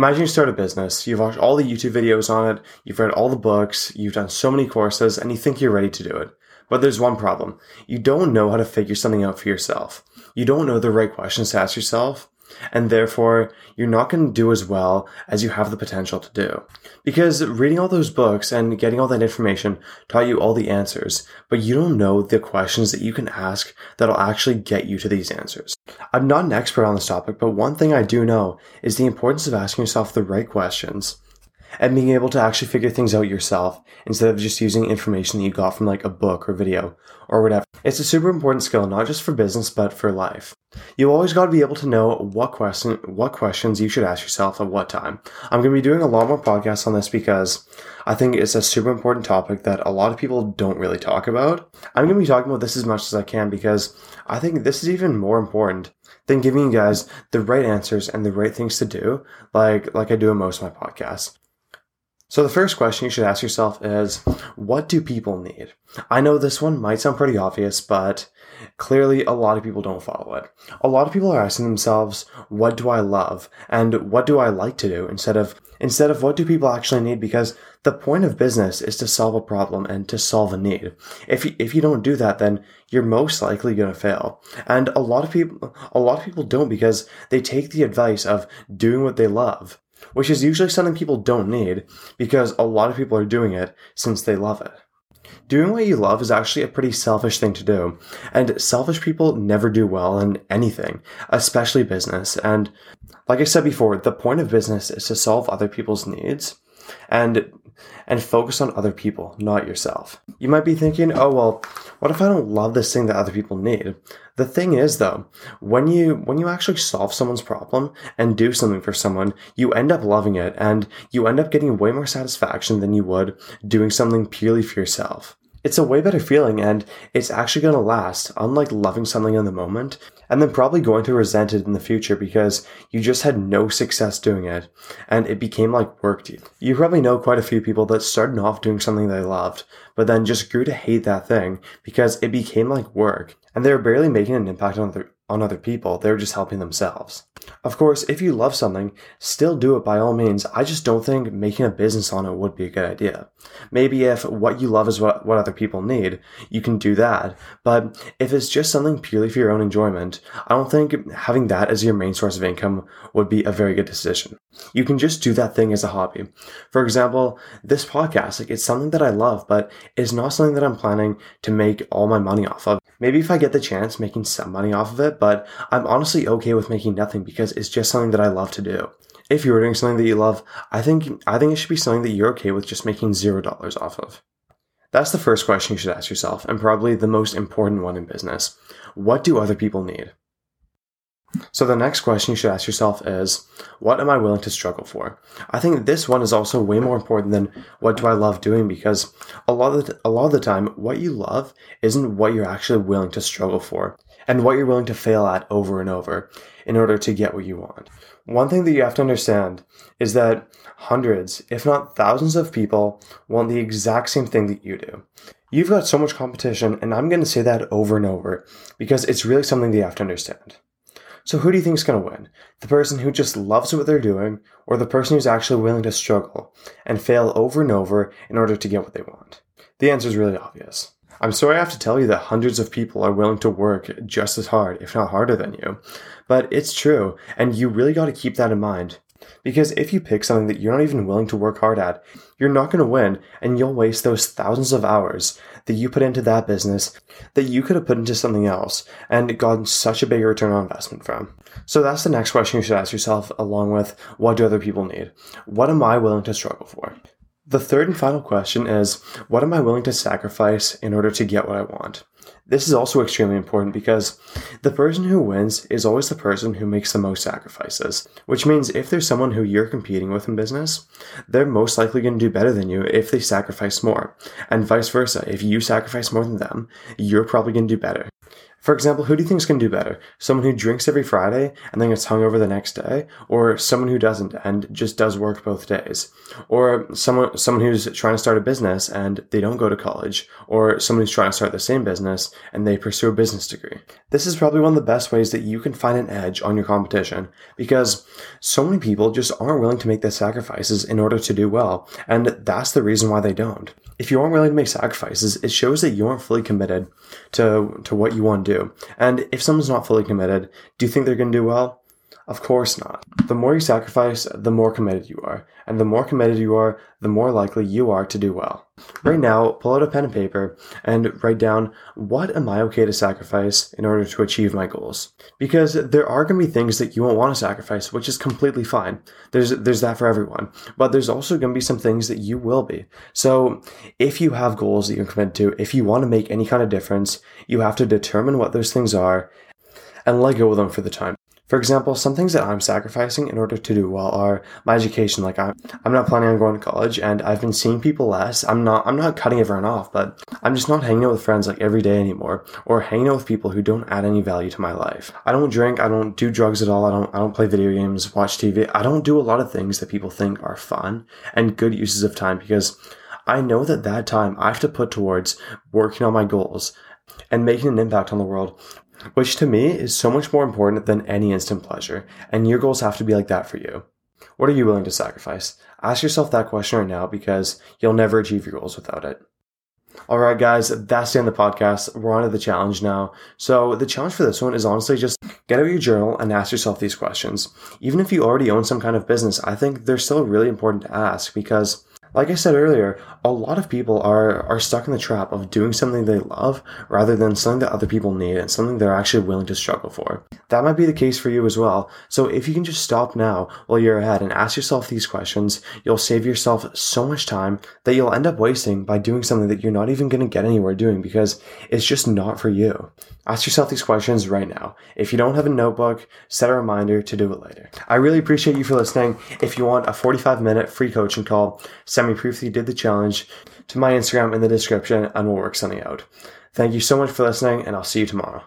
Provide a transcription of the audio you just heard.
Imagine you start a business, you've watched all the YouTube videos on it, you've read all the books, you've done so many courses, and you think you're ready to do it. But there's one problem. You don't know how to figure something out for yourself. You don't know the right questions to ask yourself, and therefore you're not going to do as well as you have the potential to do. Because reading all those books and getting all that information taught you all the answers, but you don't know the questions that you can ask that'll actually get you to these answers. I'm not an expert on this topic, but one thing I do know is the importance of asking yourself the right questions and being able to actually figure things out yourself instead of just using information that you got from like a book or video or whatever. It's a super important skill, not just for business, but for life. You always got to be able to know what question, what questions you should ask yourself at what time. I'm going to be doing a lot more podcasts on this because I think it's a super important topic that a lot of people don't really talk about. I'm going to be talking about this as much as I can because I think this is even more important than giving you guys the right answers and the right things to do, like like I do in most of my podcasts. So the first question you should ask yourself is, what do people need? I know this one might sound pretty obvious, but clearly a lot of people don't follow it. A lot of people are asking themselves, what do I love? And what do I like to do? Instead of, instead of what do people actually need? Because the point of business is to solve a problem and to solve a need. If you, if you don't do that, then you're most likely going to fail. And a lot of people, a lot of people don't because they take the advice of doing what they love which is usually something people don't need because a lot of people are doing it since they love it. Doing what you love is actually a pretty selfish thing to do, and selfish people never do well in anything, especially business. And like I said before, the point of business is to solve other people's needs. And and focus on other people, not yourself. You might be thinking, oh, well, what if I don't love this thing that other people need? The thing is though, when you, when you actually solve someone's problem and do something for someone, you end up loving it and you end up getting way more satisfaction than you would doing something purely for yourself. It's a way better feeling and it's actually going to last, unlike loving something in the moment and then probably going to resent it in the future because you just had no success doing it and it became like work to you. You probably know quite a few people that started off doing something they loved, but then just grew to hate that thing because it became like work and they were barely making an impact on other, on other people. they're just helping themselves. Of course, if you love something, still do it by all means. I just don't think making a business on it would be a good idea. Maybe if what you love is what, what other people need, you can do that. But if it's just something purely for your own enjoyment, I don't think having that as your main source of income would be a very good decision. You can just do that thing as a hobby. For example, this podcast, like it's something that I love, but it's not something that I'm planning to make all my money off of. Maybe if I get the chance making some money off of it, but I'm honestly okay with making nothing because it's just something that I love to do. If you're doing something that you love, I think I think it should be something that you're okay with just making zero dollars off of. That's the first question you should ask yourself, and probably the most important one in business. What do other people need? So the next question you should ask yourself is, what am I willing to struggle for? I think this one is also way more important than what do I love doing because a lot of the, a lot of the time, what you love isn't what you're actually willing to struggle for and what you're willing to fail at over and over in order to get what you want. One thing that you have to understand is that hundreds, if not thousands of people want the exact same thing that you do. You've got so much competition, and I'm going to say that over and over because it's really something that you have to understand. So who do you think is going to win? The person who just loves what they're doing or the person who's actually willing to struggle and fail over and over in order to get what they want? The answer is really obvious. I'm sorry I have to tell you that hundreds of people are willing to work just as hard, if not harder than you. But it's true, and you really got to keep that in mind. Because if you pick something that you're not even willing to work hard at, you're not going to win, and you'll waste those thousands of hours that you put into that business that you could have put into something else and gotten such a big return on investment from. So that's the next question you should ask yourself, along with what do other people need? What am I willing to struggle for? The third and final question is what am I willing to sacrifice in order to get what I want? This is also extremely important because the person who wins is always the person who makes the most sacrifices, which means if there's someone who you're competing with in business, they're most likely going to do better than you if they sacrifice more. And vice versa, if you sacrifice more than them, you're probably going to do better. For example, who do you think is going to do better? Someone who drinks every Friday and then gets hungover the next day, or someone who doesn't and just does work both days, or someone someone who's trying to start a business and they don't go to college, or someone who's trying to start the same business and they pursue a business degree. This is probably one of the best ways that you can find an edge on your competition because so many people just aren't willing to make the sacrifices in order to do well, and that's the reason why they don't if you aren't willing to make sacrifices, it shows that you aren't fully committed to, to what you want to do. And if someone's not fully committed, do you think they're going to do well? Of course not. The more you sacrifice, the more committed you are. And the more committed you are, the more likely you are to do well. Right now, pull out a pen and paper and write down what am I okay to sacrifice in order to achieve my goals? Because there are going to be things that you won't want to sacrifice, which is completely fine. There's, there's that for everyone. But there's also going to be some things that you will be. So if you have goals that you're committed to, if you want to make any kind of difference, you have to determine what those things are and let go of them for the time. For example, some things that I'm sacrificing in order to do well are my education. Like I'm, I'm not planning on going to college and I've been seeing people less. I'm not, I'm not cutting everyone off, but I'm just not hanging out with friends like every day anymore or hanging out with people who don't add any value to my life. I don't drink. I don't do drugs at all. I don't, I don't play video games, watch TV. I don't do a lot of things that people think are fun and good uses of time because I know that that time I have to put towards working on my goals and making an impact on the world which to me is so much more important than any instant pleasure. And your goals have to be like that for you. What are you willing to sacrifice? Ask yourself that question right now because you'll never achieve your goals without it. All right, guys, that's the end of the podcast. We're on to the challenge now. So, the challenge for this one is honestly just get out your journal and ask yourself these questions. Even if you already own some kind of business, I think they're still really important to ask because like I said earlier, a lot of people are, are stuck in the trap of doing something they love rather than something that other people need and something they're actually willing to struggle for. That might be the case for you as well. So if you can just stop now while you're ahead and ask yourself these questions, you'll save yourself so much time that you'll end up wasting by doing something that you're not even going to get anywhere doing because it's just not for you. Ask yourself these questions right now. If you don't have a notebook, set a reminder to do it later. I really appreciate you for listening. If you want a 45 minute free coaching call, send proof you did the challenge to my Instagram in the description and we'll work something out. Thank you so much for listening and I'll see you tomorrow.